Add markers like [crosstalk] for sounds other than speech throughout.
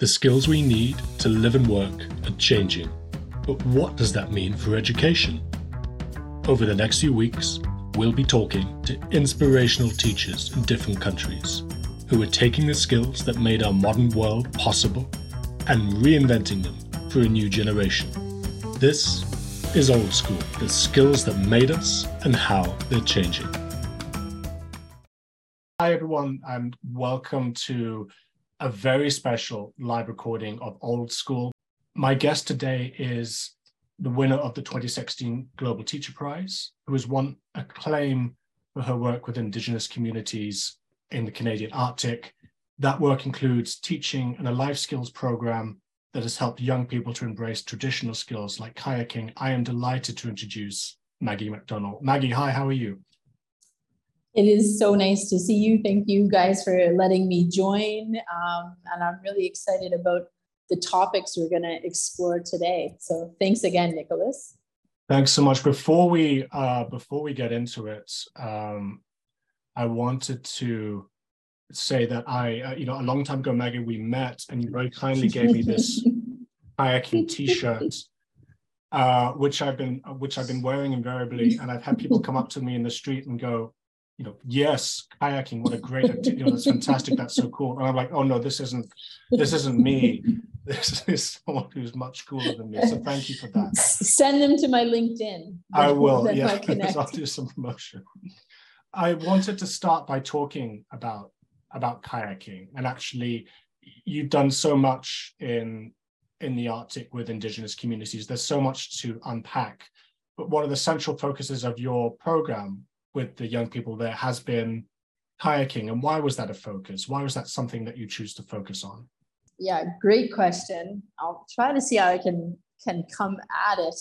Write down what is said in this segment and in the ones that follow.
The skills we need to live and work are changing. But what does that mean for education? Over the next few weeks, we'll be talking to inspirational teachers in different countries who are taking the skills that made our modern world possible and reinventing them for a new generation. This is Old School, the skills that made us and how they're changing. Hi, everyone, and welcome to a very special live recording of Old School. My guest today is the winner of the 2016 Global Teacher Prize, who has won acclaim for her work with Indigenous communities in the Canadian Arctic. That work includes teaching and a life skills program that has helped young people to embrace traditional skills like kayaking. I am delighted to introduce Maggie MacDonnell. Maggie, hi, how are you? It is so nice to see you. Thank you guys for letting me join. Um, and I'm really excited about the topics we're going to explore today. So thanks again, Nicholas. Thanks so much. Before we uh, before we get into it, um, I wanted to say that I, uh, you know, a long time ago, Maggie, we met, and you very kindly gave me this [laughs] kayaking T-shirt, uh, which I've been which I've been wearing invariably, and I've had people come up to me in the street and go, you know, yes, kayaking, what a great you know, that's fantastic, that's so cool. And I'm like, oh no, this isn't, this isn't me. [laughs] This is someone who's much cooler than me. So thank you for that. Send them to my LinkedIn. I will, yeah, [laughs] because I'll do some promotion. I wanted to start by talking about about kayaking and actually you've done so much in in the Arctic with indigenous communities. There's so much to unpack. But one of the central focuses of your program with the young people there has been kayaking. And why was that a focus? Why was that something that you choose to focus on? Yeah, great question. I'll try to see how I can can come at it.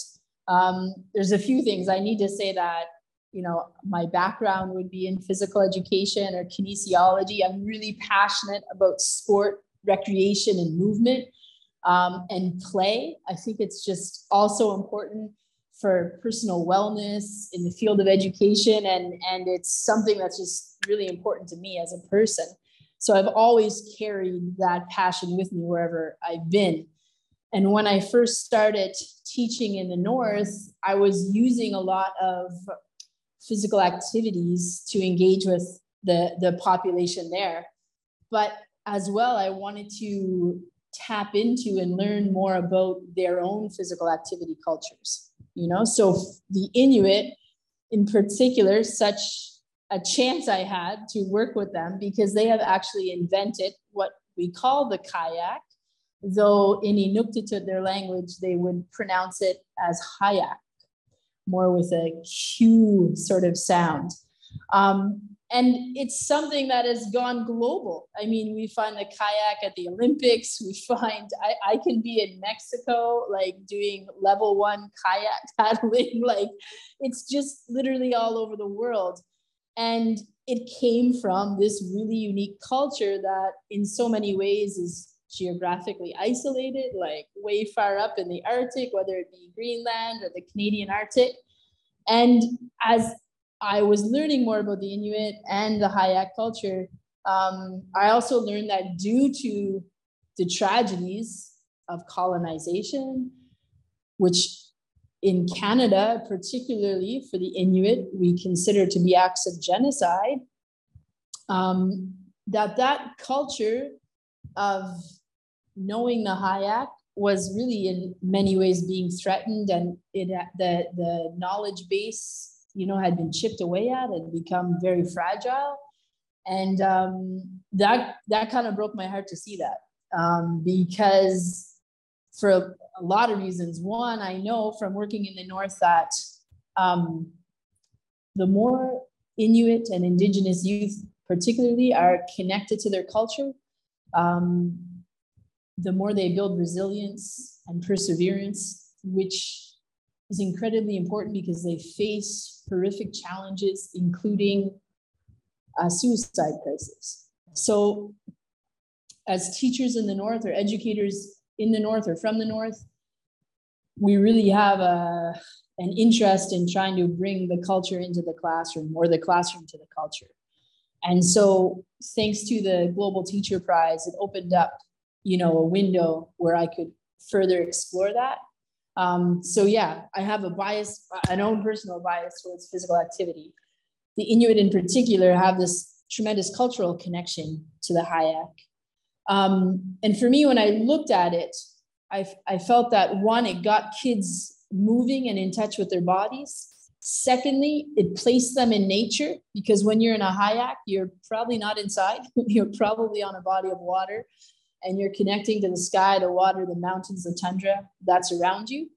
Um, there's a few things I need to say that you know my background would be in physical education or kinesiology. I'm really passionate about sport, recreation, and movement um, and play. I think it's just also important for personal wellness in the field of education and and it's something that's just really important to me as a person. So i've always carried that passion with me wherever i've been. And when i first started teaching in the north i was using a lot of physical activities to engage with the the population there. But as well i wanted to tap into and learn more about their own physical activity cultures you know? So the inuit in particular such a chance i had to work with them because they have actually invented what we call the kayak though in inuktitut their language they would pronounce it as qajaq more with a q sort of sound. Um, and it's something that has gone global. I mean, we find the kayak at the Olympics. We find I, I can be in Mexico, like doing level one kayak [laughs] paddling. Like it's just literally all over the world. And it came from this really unique culture that, in so many ways, is geographically isolated, like way far up in the Arctic, whether it be Greenland or the Canadian Arctic. And as I was learning more about the Inuit and the qajaq culture. Um, I also learned that due to the tragedies of colonization, which in Canada, particularly for the Inuit, we consider to be acts of genocide, um, that that culture of knowing the Hayak was really in many ways being threatened and it, the, the knowledge base you know, had been chipped away at and become very fragile. And um, that that kind of broke my heart to see that um, because for a, lot of reasons. One, I know from working in the north that um, the more Inuit and Indigenous youth, particularly, are connected to their culture, um, the more they build resilience and perseverance, which is incredibly important because they face horrific challenges, including a suicide crisis. So, as teachers in the North or educators in the North or from the North, we really have a, an interest in trying to bring the culture into the classroom or the classroom to the culture. And so, thanks to the Global Teacher Prize, it opened up you know, a window where I could further explore that. Um, so yeah, I have a bias, an own personal bias towards physical activity. The Inuit in particular have this tremendous cultural connection to the qajaq. Um, and for me, when I looked at it, I, I felt that one, it got kids moving and in touch with their bodies. Secondly, it placed them in nature because when you're in a qajaq, you're probably not inside, [laughs] you're probably on a body of water and you're connecting to the sky, the water, the mountains, the tundra that's around you.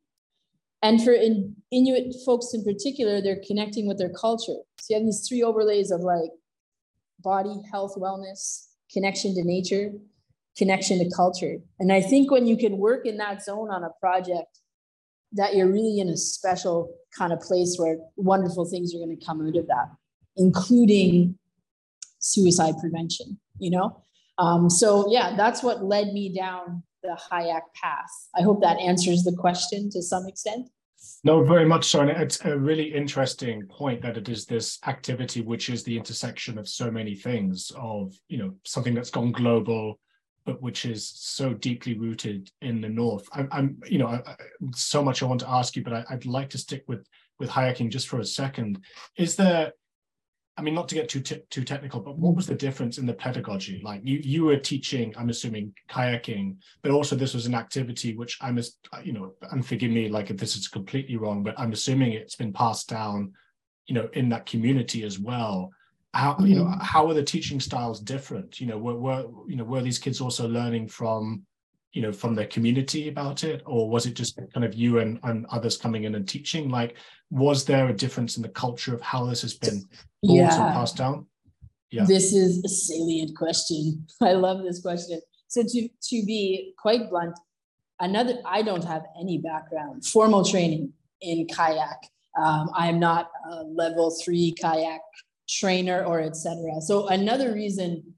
And for in, Inuit folks in particular, they're connecting with their culture. So you have these three overlays of like body, health, wellness, connection to nature, connection to culture. And I think when you can work in that zone on a project, that you're really in a special kind of place where wonderful things are going to come out of that, including suicide prevention, you know? Um, so yeah, that's what led me down the qajaq path. I hope that answers the question to some extent. No, very much so. And it's a really interesting point that it is this activity, which is the intersection of so many things of, you know, something that's gone global, but which is so deeply rooted in the North. I'm, I'm you know, I, I, so much I want to ask you, but I, would like to stick with, with Hayaking just for a second. Is there, I mean, not to get too too technical, but what was the difference in the pedagogy? Like you you were teaching, I'm assuming kayaking, but also this was an activity which I must, you know, and forgive me, like if this is completely wrong, but I'm assuming it's been passed down, you know, in that community as well. How you know mm-hmm. how are the teaching styles different? You know, were, were you know were these kids also learning from you know from their community about it? Or was it just kind of you and, and others coming in and teaching? Like was there a difference in the culture of how this has been yeah. passed down? Yeah. This is a salient question. [laughs] I love this question. So to to be quite blunt another i don't have any background formal training in kayak. Um, i'm not a level three kayak trainer or etc so another reason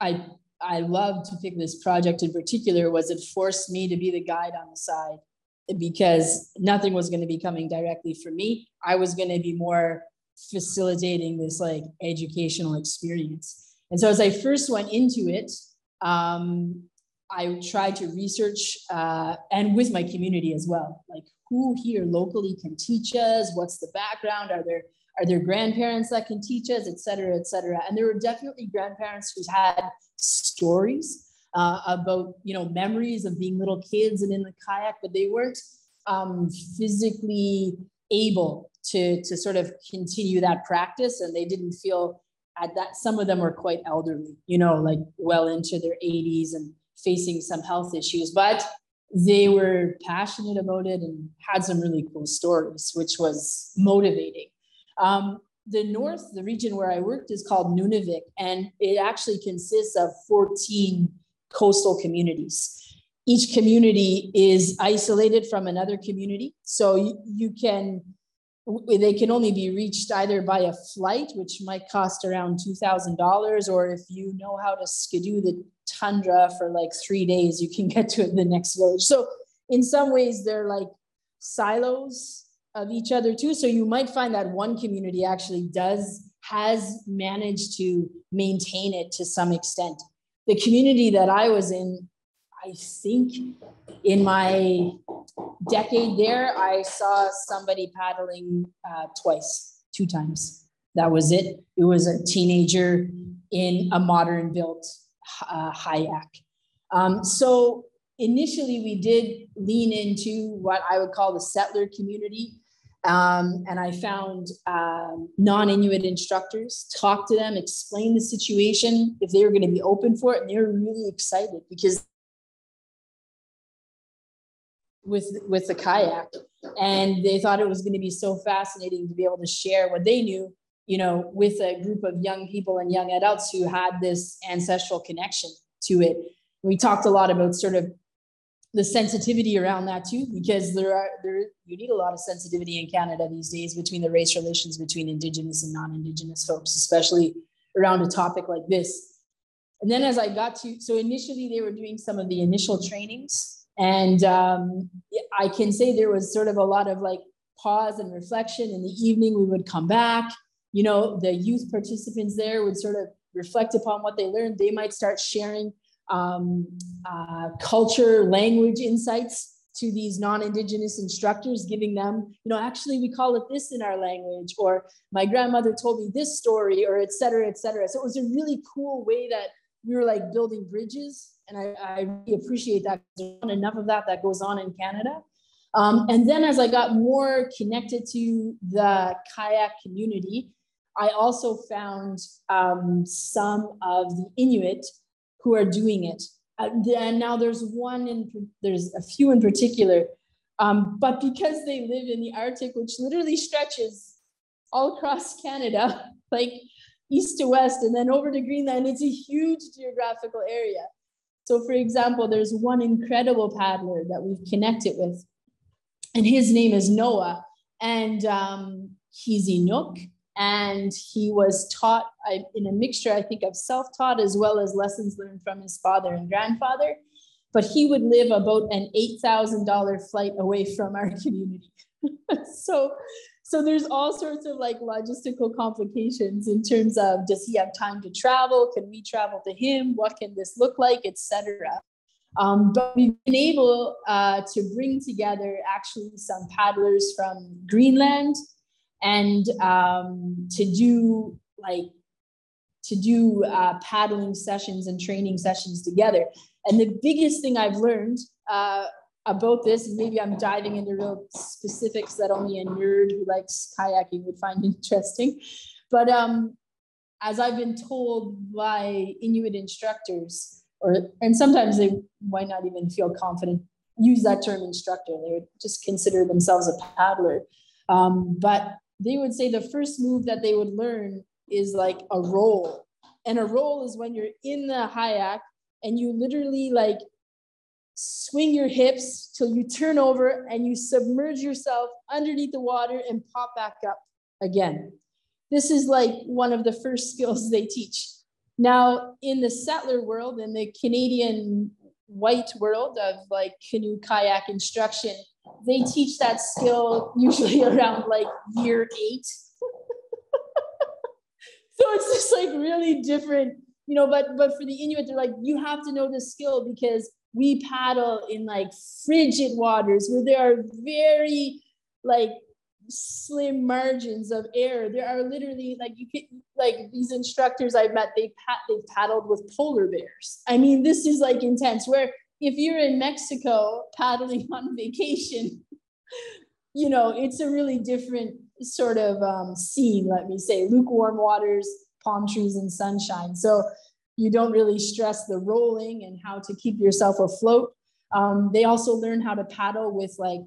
i I loved to pick this project in particular was it forced me to be the guide on the side because nothing was going to be coming directly from me. I was going to be more facilitating this like educational experience. And so as I first went into it, um, I tried to research uh, and with my community as well, like who here locally can teach us, what's the background, are there are there grandparents that can teach us, et cetera, et cetera. And there were definitely grandparents who had stories uh, about you know memories of being little kids and in the kayak, but they weren't um, physically able to to sort of continue that practice, and they didn't feel at that. Some of them were quite elderly, you know, like well into their 80s and facing some health issues, but they were passionate about it and had some really cool stories, which was motivating. Um, the north, the region where I worked is called Nunavik, and it actually consists of 14 coastal communities. Each community is isolated from another community. So you, you can, they can only be reached either by a flight, which might cost around $2,000, or if you know how to skidoo the tundra for like three days, you can get to the next village. So in some ways, they're like silos of each other too. So you might find that one community actually does has managed to maintain it to some extent. The community that I was in, I think in my decade there, I saw somebody paddling uh, twice, two times. That was it. It was a teenager in a modern built uh, qajaq. Um, so initially we did lean into what I would call the settler community. Um, and I found um, non Inuit instructors, talked to them, explained the situation, if they were going to be open for it. And they were really excited because with, with the kayak. And they thought it was going to be so fascinating to be able to share what they knew, you know, with a group of young people and young adults who had this ancestral connection to it. We talked a lot about sort of the sensitivity around that too, because there are there you need a lot of sensitivity in Canada these days between the race relations between Indigenous and non-Indigenous folks, especially around a topic like this. And then as I got to, so initially they were doing some of the initial trainings, and um, I can say there was sort of a lot of like pause and reflection. In the evening, we would come back. You know, the youth participants there would sort of reflect upon what they learned. They might start sharing um, uh, culture, language insights to these non-indigenous instructors giving them you know actually we call it this in our language or my grandmother told me this story or et cetera et cetera. So it was a really cool way that we were like building bridges and i, I really appreciate that there's not enough of that that goes on in canada. Um, and then as i got more connected to the kayak community i also found um, some of the inuit who are doing it uh, and now there's one in, there's a few in particular. Um, but because they live in the Arctic, which literally stretches all across Canada, [laughs] like east to west, and then over to Greenland, it's a huge geographical area. So, for example, there's one incredible paddler that we've connected with, and his name is Noah, and um, he's Inuk, and he was taught in a mixture, I think, of self taught as well as lessons learned from his father and grandfather. But he would live about an $8,000 flight away from our [laughs] community. [laughs] so, so there's all sorts of like logistical complications in terms of does he have time to travel? Can we travel to him? What can this look like, etc. Um, but we've been able uh, to bring together actually some paddlers from Greenland, and um, to do like to do uh, paddling sessions and training sessions together. And the biggest thing I've learned uh, about this, and maybe I'm diving into real specifics that only a nerd who likes kayaking would find [laughs] interesting, but um, as I've been told by Inuit instructors, or and sometimes they might not even feel confident use that term instructor; they would just consider themselves a paddler. Um, but they would say the first move that they would learn is like a roll. And a roll is when you're in the kayak and you literally like swing your hips till you turn over and you submerge yourself underneath the water and pop back up again. This is like one of the first [laughs] skills they teach. Now, in the settler world, in the Canadian white world of like canoe kayak instruction, they teach that skill usually [laughs] around like year eight. [laughs] so it's just like really different, you know, but but for the Inuit, they're like, you have to know this skill because we paddle in like frigid waters where there are very like slim margins of air. There are literally like you can like these instructors I've met, they pat they paddled with polar bears. I mean, this is like intense where if you're in Mexico paddling [laughs] on vacation, you know, it's a really different sort of um, scene, let me say, lukewarm waters, palm trees, and sunshine. So you don't really stress the rolling and how to keep yourself afloat. Um, they also learn how to paddle with like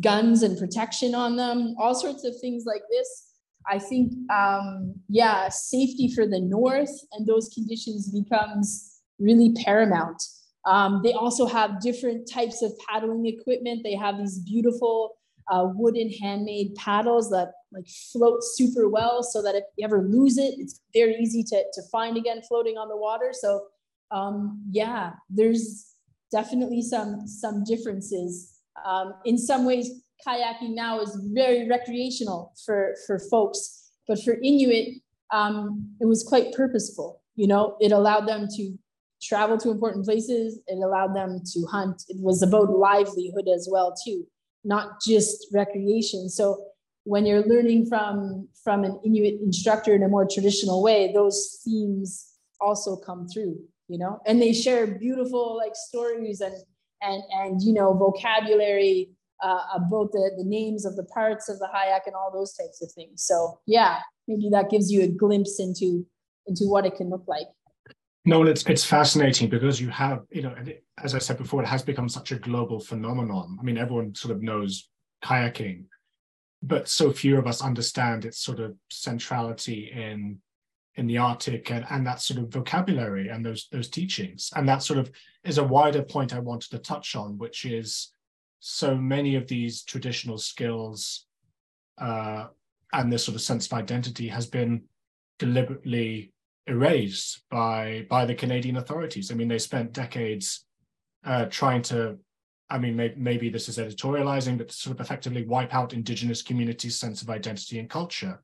guns and protection on them, all sorts of things like this. I think, um, yeah, safety for the north and those conditions becomes really paramount. Um, they also have different types of paddling equipment. They have these beautiful uh, wooden handmade paddles that like float super well so that if you ever lose it, it's very easy to, to find again floating on the water. So um, yeah, there's definitely some, some differences. Um, in some ways, kayaking now is very recreational for, for folks, but for Inuit, um, it was quite purposeful. You know, it allowed them to travel to important places. It allowed them to hunt. It was about livelihood as well too, not just recreation. So when you're learning from from an Inuit instructor in a more traditional way, those themes also come through, you know, and they share beautiful like stories and and and you know vocabulary uh, about the the names of the parts of the kayak and all those types of things. So yeah, maybe that gives you a glimpse into into what it can look like. No, it's it's fascinating because you have, you know, as I said before, it has become such a global phenomenon. I mean, everyone sort of knows kayaking, but so few of us understand its sort of centrality in in the Arctic and, and that sort of vocabulary and those those teachings. And that sort of is a wider point I wanted to touch on, which is so many of these traditional skills uh, and this sort of sense of identity has been deliberately erased by by the Canadian authorities. I mean, they spent decades uh, trying to. I mean, may, maybe this is editorializing, but sort of effectively wipe out Indigenous communities' sense of identity and culture,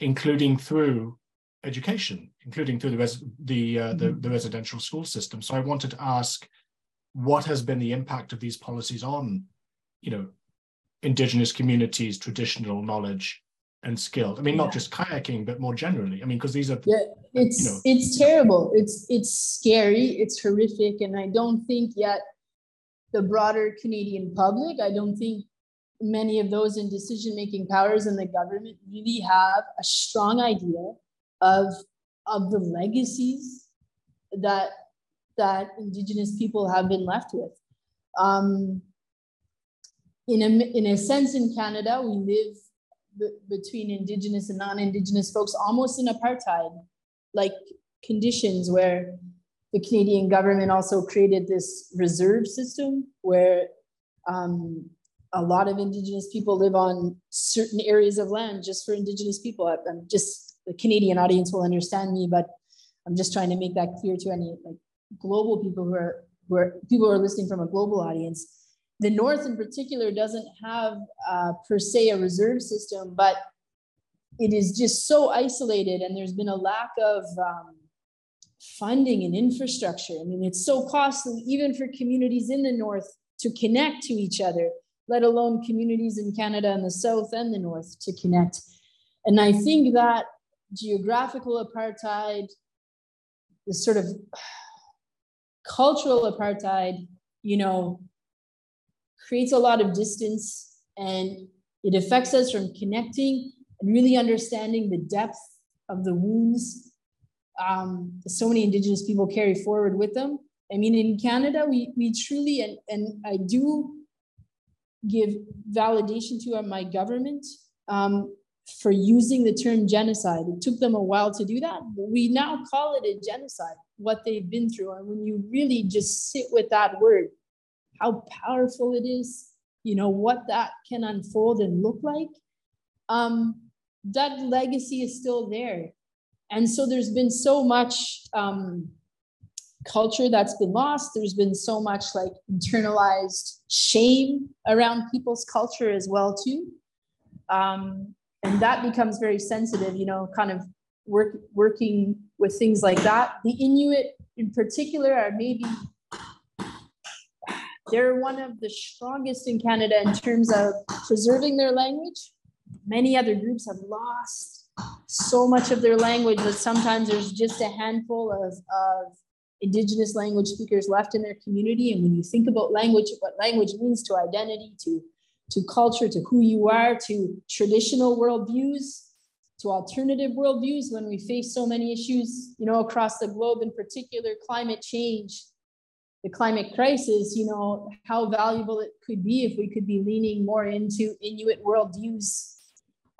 including through education, including through the res- the, uh, the, mm-hmm. the residential school system. So I wanted to ask, what has been the impact of these policies on, you know, indigenous communities' traditional knowledge and skilled. I mean, not just kayaking, but more generally. I mean, because these are yeah, it's you know, it's terrible. It's it's scary. It's horrific, and I don't think yet the broader Canadian public. I don't think many of those in decision making powers in the government really have a strong idea of of the legacies that that indigenous people have been left with um, in a in a sense in canada we live between indigenous and non-indigenous folks almost in apartheid like conditions where the canadian government also created this reserve system where um, a lot of indigenous people live on certain areas of land just for indigenous people. I'm just the canadian audience will understand me but i'm just trying to make that clear to any like global people who are who are people who are listening from a global audience the north in particular doesn't have uh, per se a reserve system but it is just so isolated and there's been a lack of um, funding and infrastructure i mean it's so costly even for communities in the north to connect to each other let alone communities in Canada and the South and the North to connect. And I think that geographical apartheid, the sort of cultural apartheid, you know, creates a lot of distance and it affects us from connecting and really understanding the depth of the wounds um, so many Indigenous people carry forward with them. I mean, in Canada, we, we truly, and, and I do give validation to my government um, for using the term genocide. It took them a while to do that, but we now call it a genocide, what they've been through. And when you really just sit with that word, how powerful it is, you know, what that can unfold and look like, um, that legacy is still there. And so there's been so much um, culture that's been lost. There's been so much like internalized shame around people's culture as well too, um, and that becomes very sensitive. You know, kind of work working with things like that. The Inuit in particular are maybe they're one of the strongest in Canada in terms of preserving their language. Many other groups have lost so much of their language that sometimes there's just a handful of, of indigenous language speakers left in their community. And when you think about language, what language means to identity, to, to culture, to who you are, to traditional worldviews, to alternative worldviews, when we face so many issues, you know, across the globe, in particular climate change, the climate crisis, you know, how valuable it could be if we could be leaning more into Inuit worldviews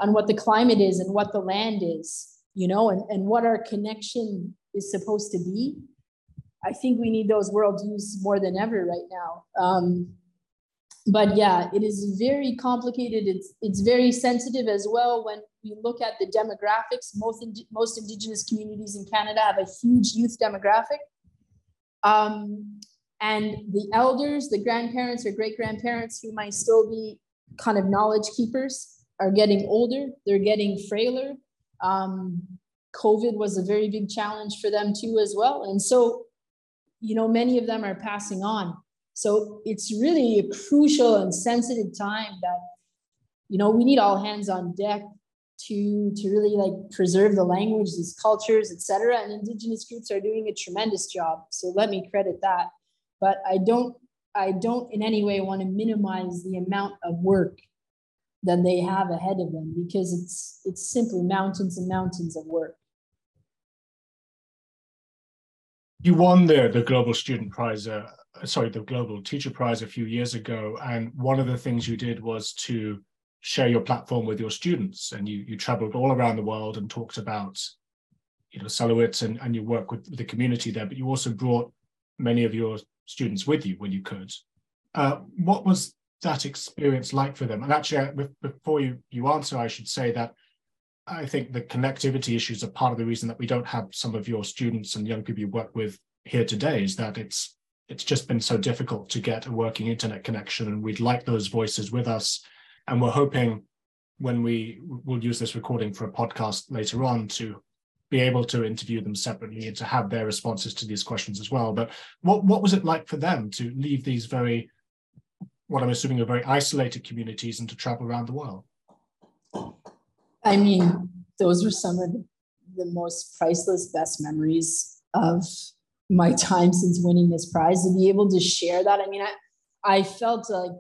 on what the climate is and what the land is, you know, and, and what our connection is supposed to be I think we need those worldviews more than ever right now. Um, but yeah, it is very complicated. It's it's very sensitive as well when we look at the demographics. Most most Indigenous communities in Canada have a huge youth demographic, um, and the elders, the grandparents or great grandparents who might still be kind of knowledge keepers are getting older. They're getting frailer. Um, COVID was a very big challenge for them too as well, and so you know, many of them are passing on. So it's really a crucial and sensitive time that, you know, we need all hands on deck to to really like preserve the language, these cultures, etc. And indigenous groups are doing a tremendous job. So let me credit that. But I don't I don't in any way want to minimize the amount of work that they have ahead of them because it's it's simply mountains and mountains of work. you won the the global student prize uh, sorry the global teacher prize a few years ago and one of the things you did was to share your platform with your students and you you traveled all around the world and talked about you know Tsleil-Waututh and, and you work with the community there but you also brought many of your students with you when you could. Uh, what was that experience like for them? And actually uh, before you you answer i should say that I think the connectivity issues are part of the reason that we don't have some of your students and young people you work with here today is that it's it's just been so difficult to get a working internet connection and we'd like those voices with us. And we're hoping when we will use this recording for a podcast later on to be able to interview them separately and to have their responses to these questions as well. But what what was it like for them to leave these very, what I'm assuming are very isolated communities and to travel around the world? I mean, those were some of the, most priceless, best memories of my time since winning this prize. To be able to share that, I mean, I I felt like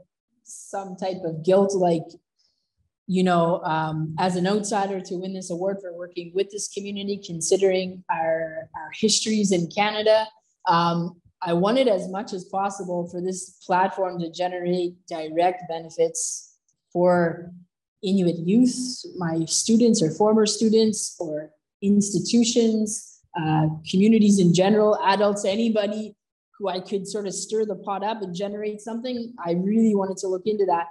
some type of guilt, like you know, um, as an outsider to win this award for working with this community, considering our, our histories in Canada. Um, I wanted as much as possible for this platform to generate direct benefits for Inuit youth, my students or former students, or institutions, uh, communities in general, adults, anybody who I could sort of stir the pot up and generate something. I really wanted to look into that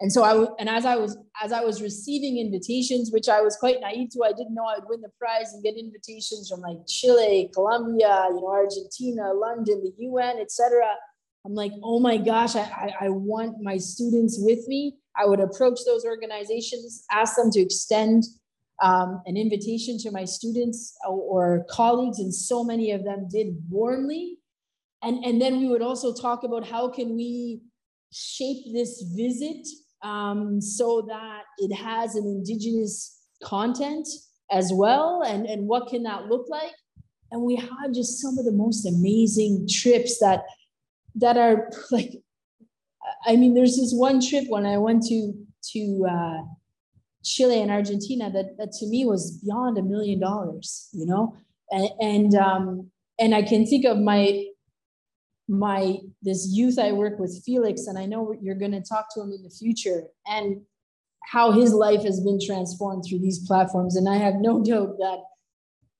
and so I and as I was as I was receiving invitations, which I was quite naive to, I didn't know I'd win the prize and get invitations from like Chile, Colombia, you know, Argentina, London, the UN, etc. I'm like, oh my gosh, I, I, I want my students with me. I would approach those organizations, ask them to extend um, an invitation to my students or, or colleagues, and so many of them did warmly. And, and then we would also talk about how can we shape this visit um, so that it has an indigenous content as well and, and what can that look like? And we had just some of the most amazing trips that that are [laughs] like i mean there's this one trip when i went to to uh, chile and argentina that, that to me was beyond a million dollars you know? And and, um, and i can think of my my this youth I work with, Felix, and I know you're going to talk to him in the future, and how his life has been transformed through these platforms. And I have no [laughs] doubt that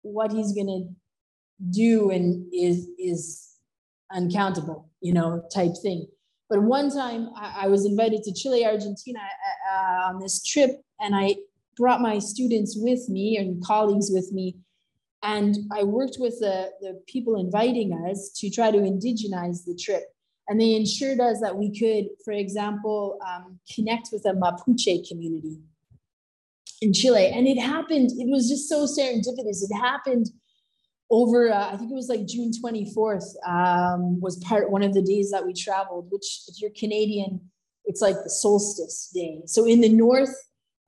what he's going to do and is is uncountable, you know, type thing. But one time I, I was invited to Chile, Argentina uh, uh on this trip, and I brought my students with me and colleagues with me and I worked with the, the people inviting us to try to indigenize the trip. And they ensured us that we could, for example, um, connect with a Mapuche community in Chile. And it happened, it was just so serendipitous. It happened over, uh, I think it was like June 24th, um, was part one of the days that we traveled, which if you're Canadian, it's like the solstice day. So in the north,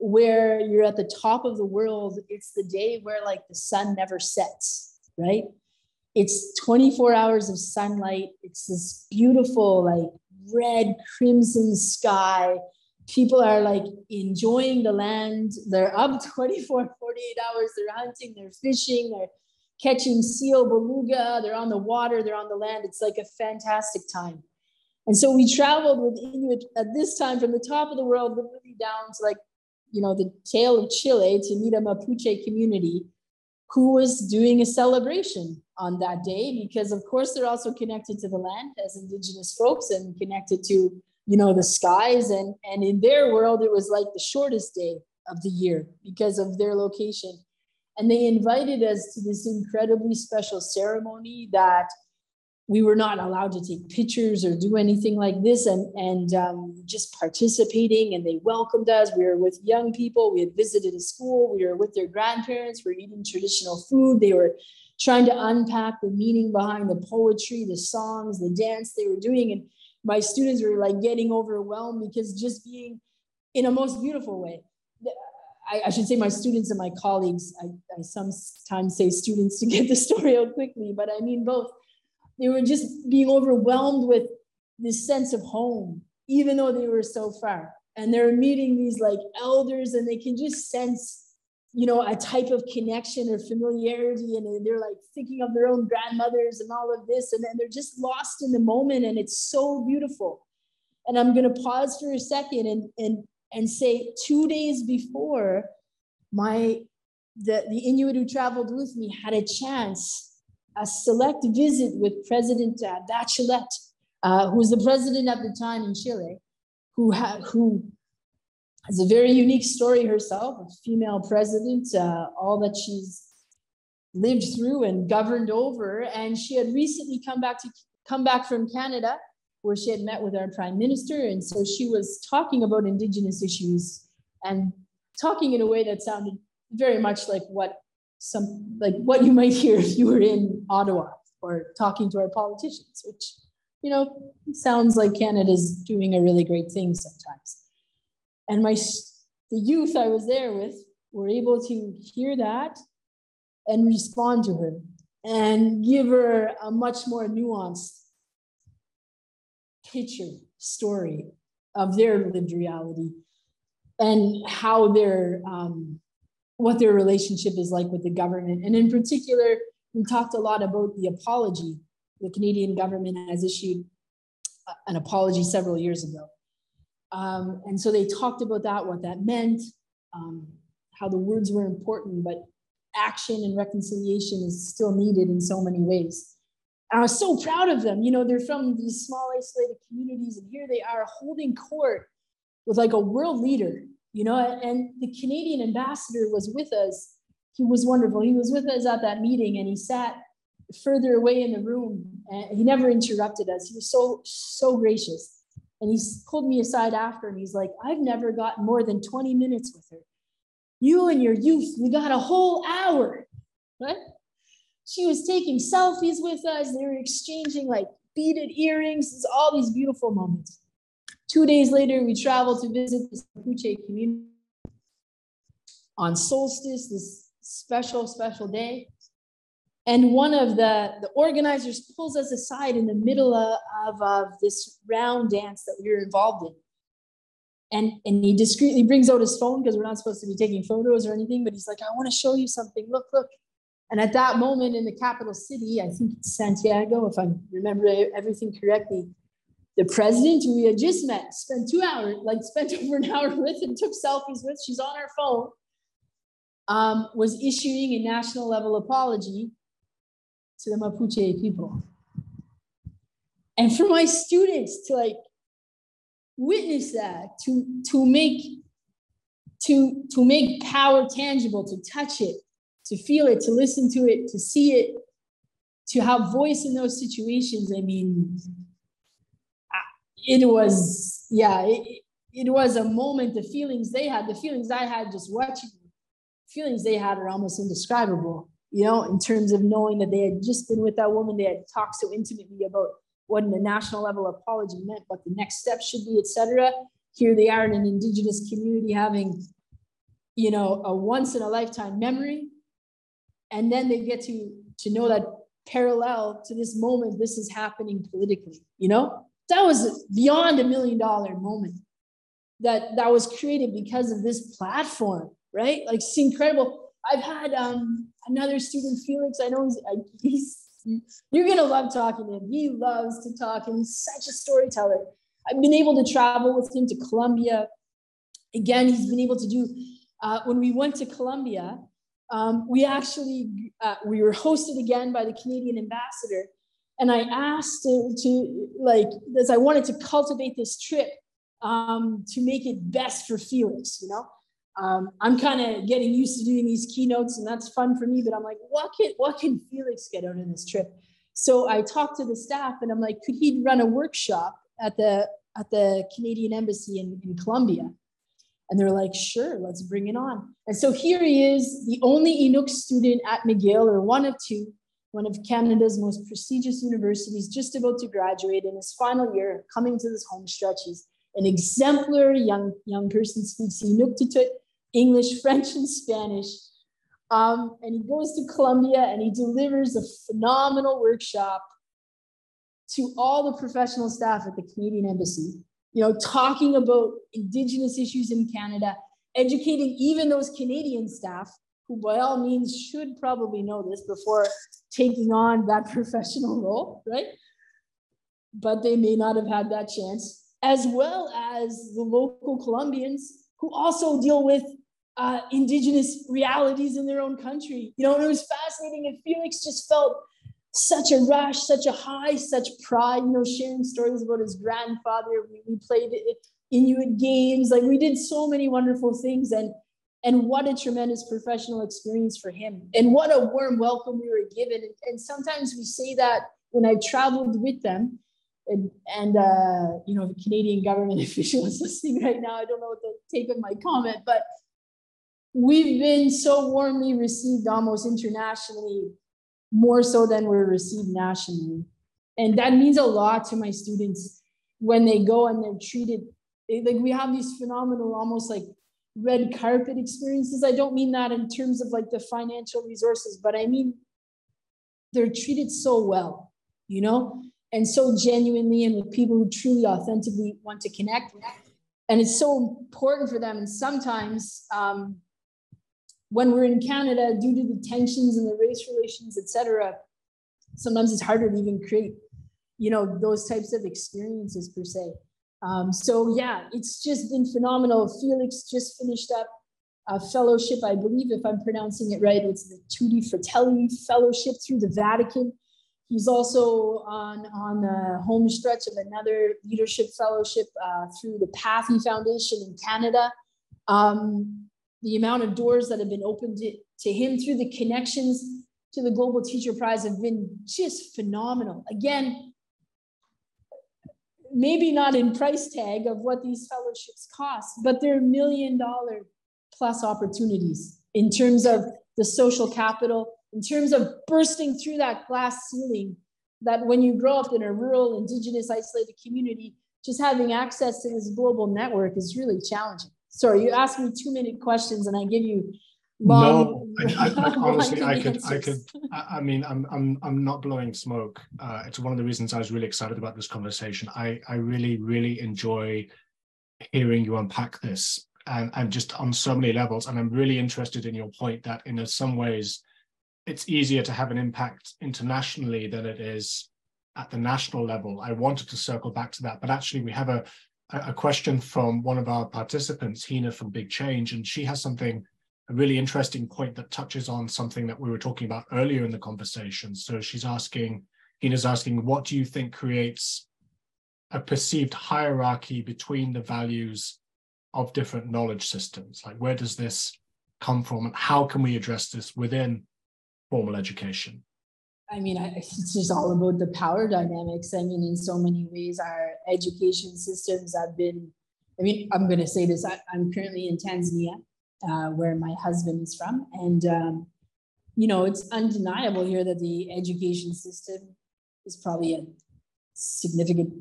where you're at the top of the world, it's the day where like the sun never sets, right? It's 24 hours of sunlight. It's this beautiful, like red crimson sky. People are like enjoying the land. They're up [laughs] 24, 48 hours. They're hunting, they're fishing, they're catching seal, beluga. They're on the water, they're on the land. It's like a fantastic time. And so we traveled with Inuit at this time from the top of the world, literally down to like you know, the tail of Chile to meet a Mapuche community who was doing a celebration on that day because of course they're also connected to the land as indigenous folks and connected to you know the skies. And and in their world it was like the shortest day of the year because of their location. And they invited us to this incredibly special ceremony that we were not allowed to take pictures or do anything like this and and um, just participating and they welcomed us. We were with young people. We had visited a school. We were with their grandparents. We are eating traditional food. They were trying to unpack the meaning behind the poetry the songs the dance they were doing. And my students were like getting overwhelmed because just being in a most beautiful way. I, I should say my students and my colleagues. I, I sometimes say students to get the story out quickly but i mean both they were just being overwhelmed with this sense of home, even though they were so far. And they're meeting these like elders, and they can just sense, you know, a type of connection or familiarity. And they're like thinking of their own grandmothers and all of this. And then they're just lost in the moment. And it's so beautiful. And I'm going to pause for a second and, and, and say two days before my the, the Inuit who traveled with me had a chance a select visit with President uh, Bachelet, uh, who was the president at the time in Chile, who, ha- who has a very unique story herself, a female president, uh, all that she's lived through and governed over. And she had recently come back to come back from Canada, where she had met with our prime minister. And so she was talking about Indigenous issues and talking in a way that sounded very much like what some like what you might hear if you were in Ottawa or talking to our politicians, which you know sounds like Canada's doing a really great thing sometimes. And my the youth I was there with were able to hear that and respond to her and give her a much more nuanced picture story of their lived reality and how their um, what their relationship is like with the government. And in particular we talked a lot about the apology. The canadian government has issued an apology several years ago. Um, and so they talked about that what that meant um, how the words were important but action and reconciliation is still needed in so many ways. And I was so proud of them. You know, they're from these small isolated communities, and here they are holding court with like a world leader, you know, and the Canadian ambassador was with us. He was wonderful. He was with us at that meeting and he sat further away in the room and he never interrupted us. He was so, so gracious. And he pulled me aside after and he's like, I've never gotten more than 20 minutes with her. You and your youth, we got a whole hour. What? She was taking selfies with us. They were exchanging like beaded earrings. It's all these beautiful moments. Two days later, we traveled to visit the Mapuche community on solstice, this special, special day. And one of the, the organizers pulls us aside in the middle of, of, of this round dance that we were involved in. And, and he discreetly brings out his phone because we're not supposed to be taking photos or anything, but he's like, I want to show you something. Look, look. And at that moment in the capital city, I think it's Santiago, if I remember everything correctly, the president who we had just met spent two hours, like spent [laughs] over an hour with and took selfies with, she's on her phone, um, was issuing a national level apology to the Mapuche people. And for my students to like witness that, to, to make to, to make power tangible, to touch it, to feel it, to listen to it, to see it, to have voice in those situations. I mean, it was, yeah, it, it was a moment, the feelings they had, the feelings I had just watching, feelings they had are almost indescribable, you know, in terms of knowing that they had just been with that woman, they had talked so intimately about what the national level apology meant, what the next step should be, etc. Here they are in an indigenous community having, you know, a once in a lifetime memory and then they get to to know that parallel to this moment this is happening politically you know that was beyond a million dollar moment that that was created because of this platform right? Like it's incredible. I've had um another student felix i know he's, he's you're gonna love talking to him. He loves to talk and he's such a storyteller. I've been able to travel with him to colombia. Again he's been able to do uh, when we went to colombia um, we actually uh, we were hosted again by the Canadian ambassador, and I asked to, to like as I wanted to cultivate this trip um, to make it best for Felix. You know, um, I'm kind of getting used to doing these keynotes, and that's fun for me. But I'm like, what can what can Felix get out of this trip? So I talked to the staff, and I'm like, could he run a workshop at the at the Canadian Embassy in, in Colombia? And they're like, sure, let's bring it on. And so here he is, the only Inuk student at McGill, or one of two, one of Canada's most prestigious universities, just about to graduate in his final year, coming to this home stretch. He's an exemplary young, young person, speaks Inuktitut, English, [laughs] French, and Spanish. Um, and he goes to Colombia and he delivers a phenomenal workshop to all the professional staff at the Canadian Embassy you know, talking about Indigenous issues in Canada, educating even those Canadian staff who, by all means, should probably know this before taking on that [laughs] professional role, right? But they may not have had that chance, as well as the local Colombians who also deal with uh, Indigenous realities in their own country. You know, it was fascinating, and Felix just felt such a rush, such a high, such pride, you know, sharing stories about his grandfather. We, we played Inuit games, like we did so many wonderful things. And and what a tremendous professional experience for him. And what a warm welcome we were given. And, sometimes we say that when I traveled with them, and, and uh, you know, the Canadian government [laughs] official is listening right now. I don't know what the take of my comment, but we've been so warmly received almost internationally, more so than we're received nationally. And that means a lot to my students when they go and they're treated. Like we have these phenomenal, almost like red carpet experiences. I don't mean that in terms of like the financial resources, but I mean they're treated so well, you know, and so genuinely and with people who truly authentically want to connect. And it's so important for them. And sometimes um, when we're in Canada, due to the tensions and the race relations, etc., sometimes it's harder to even create, you know, those types of experiences per se. Um, so yeah, it's just been phenomenal. Felix just finished up a fellowship, I believe, if I'm pronouncing it right, it's the Tutti Fratelli Fellowship through the Vatican. He's also on, on the home stretch of another leadership fellowship uh, through the Pathy Foundation in Canada. Um, the amount of doors that have been opened to, to him through the connections to the Global Teacher Prize have been just phenomenal. Again, maybe not in price tag of what these fellowships cost, but they're million dollar plus opportunities in terms of the social capital, in terms of bursting through that glass ceiling that when you grow up in a rural, indigenous, isolated community, just having access to this global network is really challenging. Sorry, you asked me two minute questions and I give you no, I, I, [laughs] honestly, I could, I could, I, I, mean, I'm, I'm, I'm not blowing smoke. Uh, it's one of the reasons I was really excited about this conversation. I, I really, really enjoy hearing you unpack this and, and just on so many levels. And I'm really interested in your point that in some ways, it's easier to have an impact internationally than it is at the national level. I wanted to circle back to that, but actually we have a, a question from one of our participants, Hina from Big Change, and she has something, a really interesting point that touches on something that we were talking about earlier in the conversation. So she's asking, Hina's asking, what do you think creates a perceived hierarchy between the values of different knowledge systems? Like where does this come from and how can we address this within formal education? I mean, it's [laughs] just all about the power dynamics. I mean, in so many ways, our education systems have been. I mean, I'm going to say this. I, am currently in Tanzania, uh, where my husband is from, and um, you know, it's undeniable here that the education system is probably a significant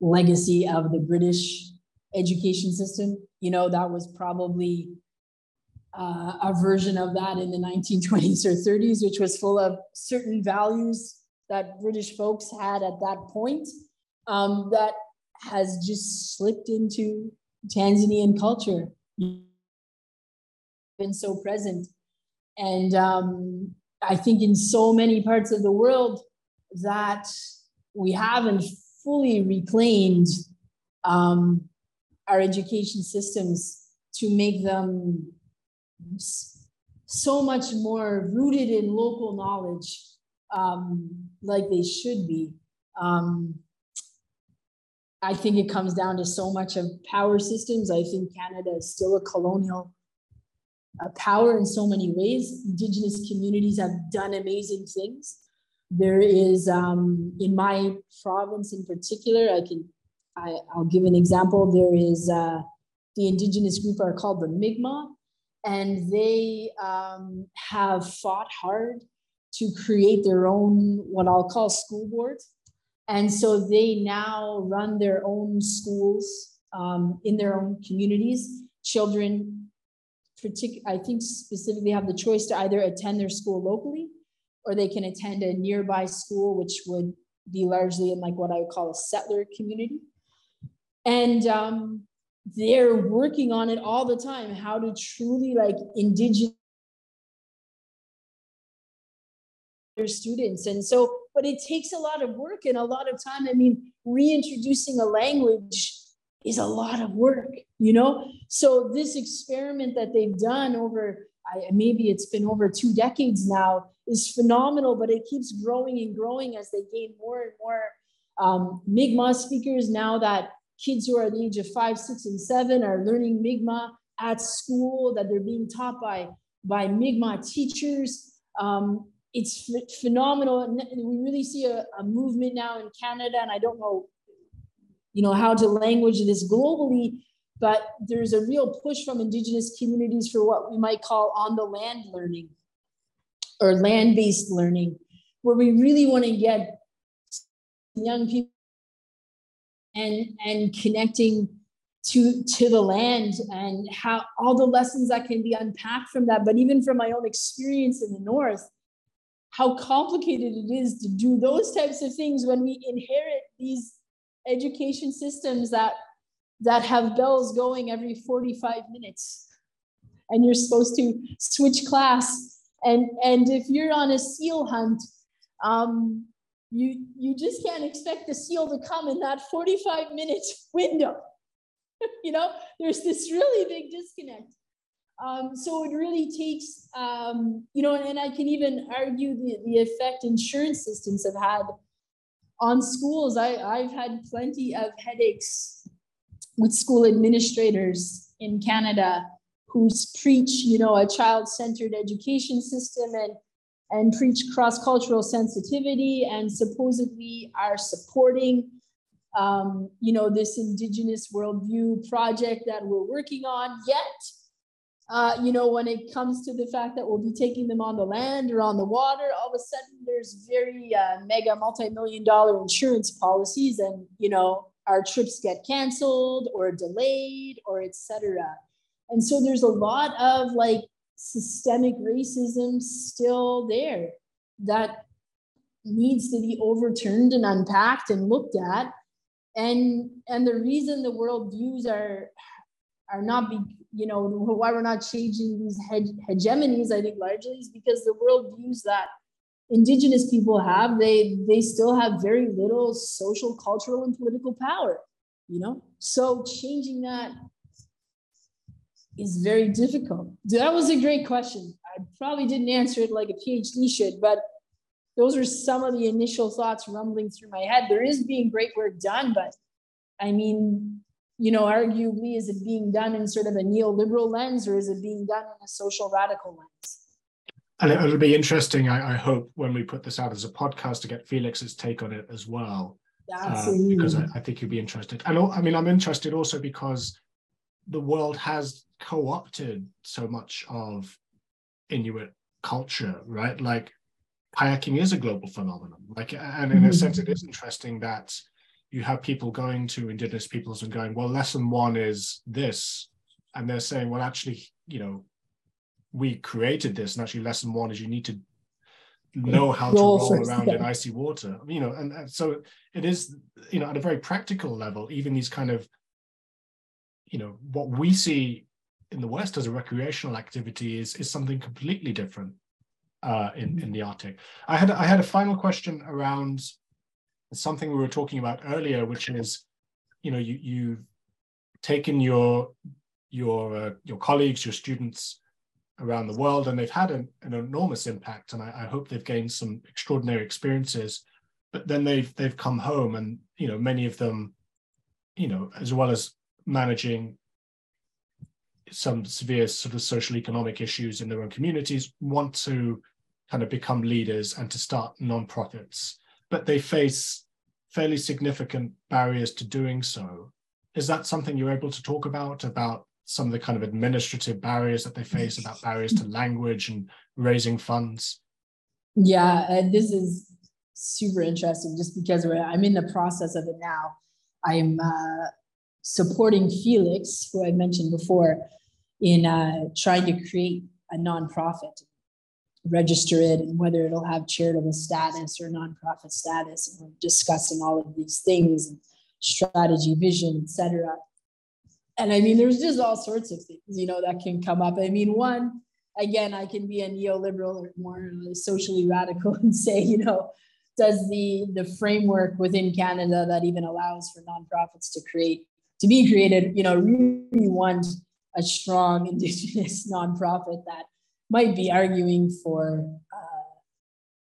legacy of the British education system. You know, that was probably uh, a version of that in the 1920s or 30s, which was full of certain values that British folks had at that point um, that has just slipped into Tanzanian culture, been so present. And um, I think in so many parts of the world that we haven't fully reclaimed um, our education systems to make them so much more rooted in local knowledge um, like they should be. Um, I think it comes down to so much of power systems. I think Canada is still a colonial uh, power in so many ways. Indigenous communities have done amazing things. There is, um, in my province in particular, I can, I, will give an example. There is uh, the Indigenous group are called the Mi'kmaq, and they um, have fought hard to create their own what I'll call school boards. And so they now run their own schools um, in their own communities. Children, I think specifically have the choice to either attend their school locally or they can attend a nearby school, which would be largely in like what I would call a settler community. And um, they're working on it all the time how to truly like indigenous students and so but it takes a lot of work and a lot of time i mean reintroducing a language is a lot of work you know so this experiment that they've done over I, maybe it's been over two decades now is phenomenal but it keeps growing and growing as they gain more and more um, Mi'kmaq speakers now that kids who are the age of five, six, and seven are learning Mi'kmaq at school, that they're being taught by, by Mi'kmaq teachers. Um, it's phenomenal. And we really see a, a movement now in Canada, and I don't know, you know, how to language this globally, but there's a real push from indigenous communities for what we might call on the land learning or land based learning, where we really want to get young people and and connecting to to the land and how all the lessons that can be unpacked from that. But even from my own experience in the north how complicated it is to do those types of things when we inherit these education systems that that have bells going every 45 minutes. And you're supposed to switch class. And and if you're on a seal hunt um, you you just can't expect the seal to come in that 45 minute [laughs] window. [laughs] You know there's this really big disconnect. Um, so it really takes um, you know and i can even argue the, the effect insurance systems have had on schools I, i've had plenty of headaches with school administrators in canada who preach you know a child-centered education system and and preach cross cultural sensitivity and supposedly are supporting um, you know this indigenous worldview project that we're working on. Yet uh, you know when it comes to the fact that we'll be taking them on the land or on the water all of a sudden there's very uh, mega multi-million dollar insurance policies and you know our trips get canceled or delayed or etc and so there's a lot of like systemic racism still there that needs to be overturned and unpacked and looked at. And and the reason the world views are are not be you know why we're not changing these hegemonies i think largely is because the world views that indigenous people have they they still have very little social cultural and political power you know so changing that is very difficult. That was a great question. I probably didn't answer it like a PhD should, but those are some of the initial thoughts rumbling through my head. There is being great work done, but I mean, you know, arguably, is it being done in sort of a neoliberal lens or is it being done in a social radical lens? And it'll be interesting, I, I hope, when we put this out as a podcast to get Felix's take on it as well. Uh, because I, I think you'd be interested. And I mean, I'm interested also because the world has co-opted so much of Inuit culture, right? Like kayaking is a global phenomenon. Like, and in a sense, it is interesting that you have people going to indigenous peoples and going, well, lesson one is this. And they're saying, well, actually, you know, we created this. And actually, lesson one is you need to know how to roll around in icy water, you know, and, and so it is, you know, at a very practical level, even these kind of you know what we see in the West as a recreational activity is is something completely different uh, in in the Arctic. I had I had a final question around something we were talking about earlier, which is, you know, you you've taken your your uh, your colleagues, your students around the world, and they've had an, an enormous impact, and I, I hope they've gained some extraordinary experiences. But then they've they've come home, and you know, many of them, you know, as well as managing some severe sort of social economic issues in their own communities want to kind of become leaders and to start nonprofits, but they face fairly significant barriers to doing so. Is that something you're able to talk about, about some of the kind of administrative barriers that they face, about barriers to language and raising funds? Yeah, and this is super interesting just because I'm in the process of it now. I'm uh, supporting Felix, who I mentioned before, in uh, trying to create a nonprofit, register it, and whether it'll have charitable status or nonprofit status. And we're discussing all of these things, and strategy, vision, etc. And I mean, there's just all sorts of things, you know, that can come up. I mean, one, again, I can be a neoliberal or more socially radical [laughs] and say, you know, does the the framework within Canada that even allows for nonprofits to create to be created, you know, really want a strong [laughs] indigenous nonprofit that might be arguing for uh,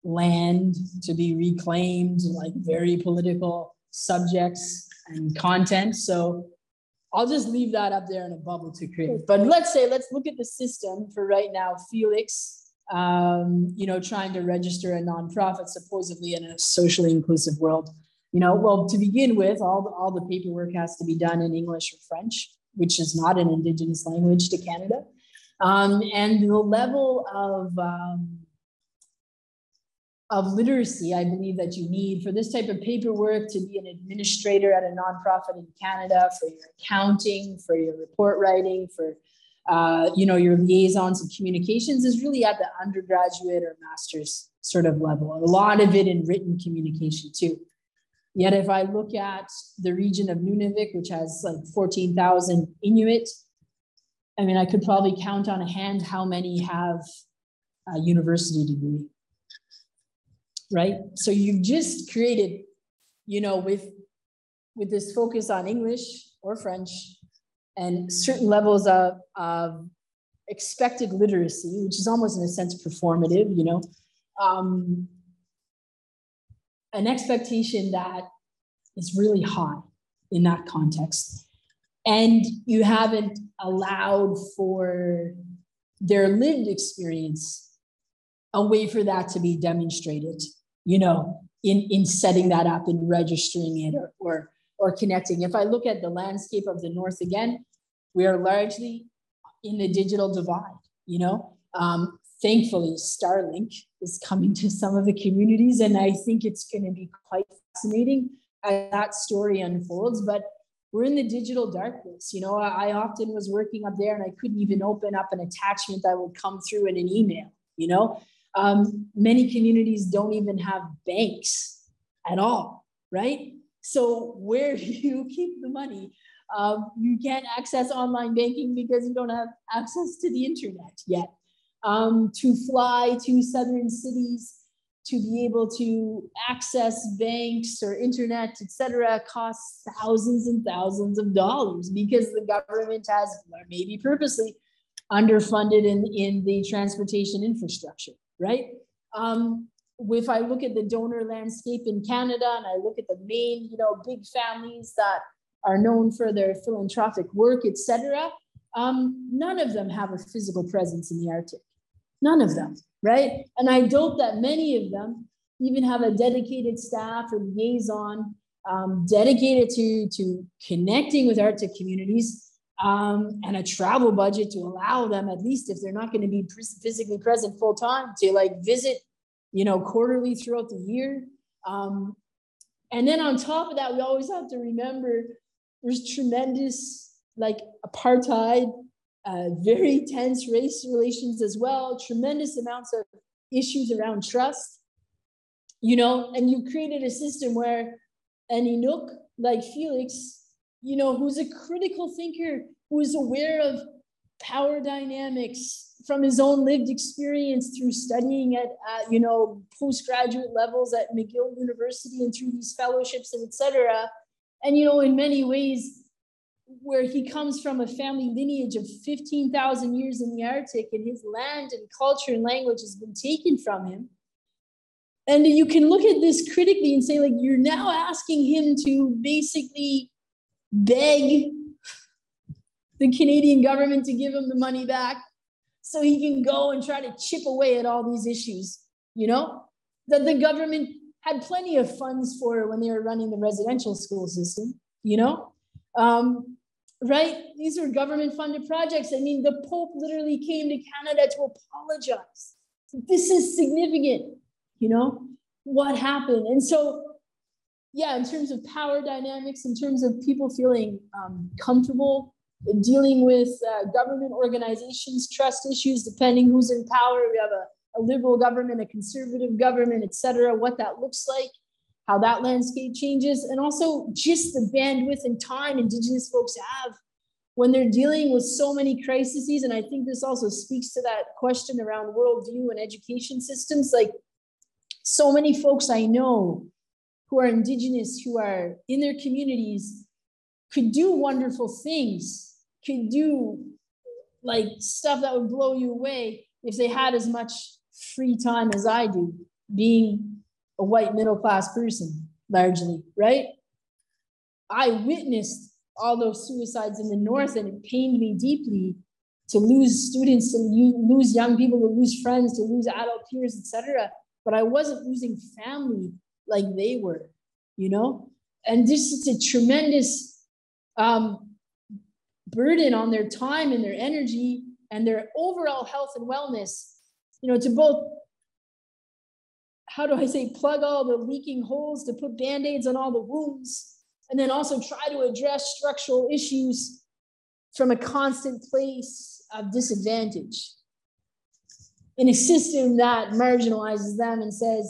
land to be reclaimed, like very political subjects and content. So I'll just leave that up there in a bubble to create. But let's say, let's look at the system for right now. Felix, um, you know, trying to register a nonprofit supposedly in a socially inclusive world you know well to begin with all the, all the paperwork has to be done in english or french which is not an Indigenous language to Canada. Um, and the level of um, of literacy, I believe that you need for this type of paperwork to be an administrator at a nonprofit in Canada, for your accounting, for your report writing, for uh, you know your liaisons and communications is really at the undergraduate or master's sort of level. A lot of it in written communication too. Yet if I look at the region of Nunavik, which has like 14,000 Inuit, I mean, I could probably count on a hand how many have a university degree right? So you've just created, you know, with with this focus on English or French and certain levels of, of expected literacy, which is almost in a sense performative, you know, um, an expectation that is really high in that context. And you haven't allowed for their lived experience a way for that to be demonstrated you know, in, in setting that up and registering it or, or, or connecting. If I look at the landscape of the North again, we are largely in the digital divide, you know. Um, thankfully, Starlink is coming to some of the communities, and I think it's going to be quite fascinating as that story unfolds. But we're in the digital darkness. You know, I, I often was working up there and I couldn't even open up an attachment that would come through in an email, you know. Um, many communities don't even have banks at all, right? So where do [laughs] you keep the money? Um, you can't access online banking because you don't have access to the internet yet. Um, to fly to southern cities to be able to access banks or internet, etc., costs thousands and thousands of dollars because the government has, maybe purposely, underfunded in, in the transportation infrastructure right? Um, if I look at the donor landscape in Canada and I look at the main, you know, big families that are known for their philanthropic work, etc., um, none of them have a physical presence in the Arctic. None of them, right? And I doubt that many of them even have a dedicated staff or liaison um, dedicated to, to connecting with Arctic communities um, and a travel budget to allow them, at least if they're not going to be physically present full time, to like visit, you know, quarterly throughout the year. Um, and then on top of that, we always have to remember there's tremendous like apartheid, uh, very tense race relations as well, tremendous amounts of issues around trust, you know, and you created a system where an Inuk like Felix you know, who's a critical thinker, who is aware of power dynamics from his own lived experience through studying at, at you know, postgraduate levels at McGill University and through these fellowships and etc. And, you know, in many ways, where he comes from a family lineage of 15,000 years in the Arctic and his land and culture and language has been taken from him. And you can look at this critically and say, like, you're now asking him to basically beg the Canadian government to give him the money back so he can go and try to chip away at all these issues, you know, that the government had plenty of funds for when they were running the residential school system, you know? Um, right? These were government funded projects. I mean, the Pope literally came to Canada to apologize. This is significant, you know, what happened. And so yeah, in terms of power dynamics, in terms of people feeling um, comfortable dealing with uh, government organizations, trust issues, depending who's in power. We have a, a liberal government, a conservative government, et cetera, what that looks like, how that landscape changes, and also just the bandwidth and time Indigenous folks have when they're dealing with so many crises. And I think this also speaks to that question around worldview and education systems. Like so many folks I know who are indigenous, who are in their communities, could do wonderful things, could do like stuff that would blow you away if they had as much free time as I do, being a white middle class person, largely, right? I witnessed all those suicides in the North, and it pained me deeply to lose students, to lose young people, to lose friends, to lose adult peers, etc. But I wasn't losing family like they were, you know? And this is a tremendous um, burden on their time and their energy and their overall health and wellness, you know, to both, how do I say, plug all the leaking holes, to put band aids on all the wounds, and then also try to address structural issues from a constant place of disadvantage. In a system that marginalizes them and says,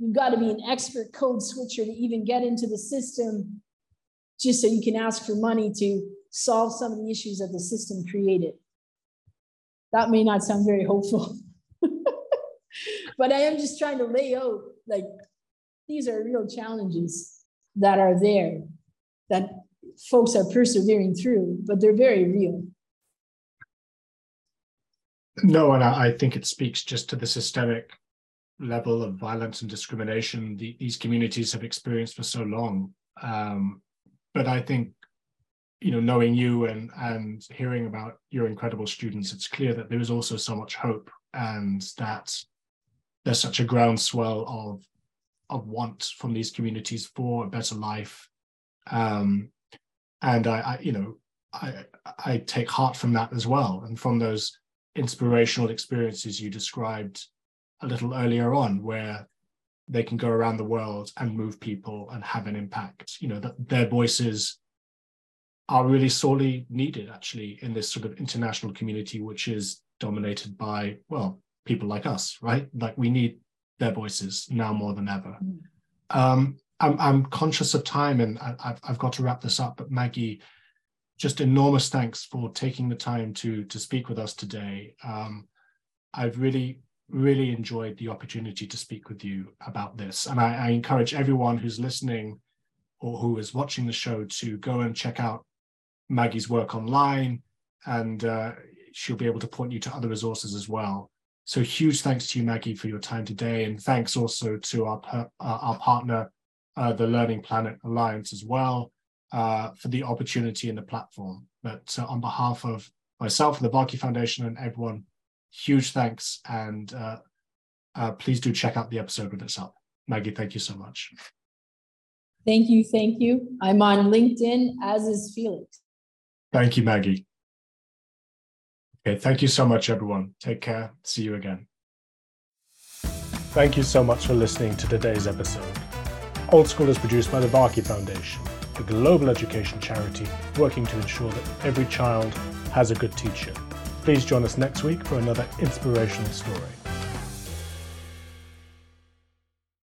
you've got to be an expert code switcher to even get into the system just so you can ask for money to solve some of the issues that the system created. That may not sound very hopeful, [laughs] [laughs] but I am just trying to lay out like these are real challenges that are there that folks are persevering through, but they're very real. No, and I, I think it speaks just to the systemic level of violence and discrimination the, these communities have experienced for so long. Um, but I think, you know, knowing you and and hearing about your incredible students, it's clear that there is also so much hope and that there's such a groundswell of of want from these communities for a better life. Um, and I, I, you know, I I take heart from that as well, and from those inspirational experiences you described a little earlier on, where they can go around the world and move people and have an impact. You know, that their voices are really sorely needed actually in this sort of international community, which is dominated by, well, people like us, right? Like we need their voices now more than ever. Mm. Um, I'm, I'm conscious of time and I, have I've got to wrap this up, but Maggie, just enormous thanks for taking the time to, to speak with us today. Um, I've really really enjoyed the opportunity to speak with you about this. And I, I, encourage everyone who's listening or who is watching the show to go and check out Maggie's work online, and uh, she'll be able to point you to other resources as well. So huge thanks to you, Maggie, for your time today, and thanks also to our uh, our partner, uh, the Learning Planet Alliance, as well, uh, for the opportunity and the platform. But uh, on behalf of myself and the Varkey Foundation and everyone huge thanks. And uh, uh, please do check out the episode when it's up. Maggie, thank you so much. Thank you. Thank you. I'm on LinkedIn, as is Felix. Thank you, Maggie. Okay, thank you so much, everyone. Take care. See you again. Thank you so much for listening to today's episode. Old School is produced by the Varkey Foundation, a global education charity working to ensure that every child has a good teacher. Please join us next week for another inspirational story.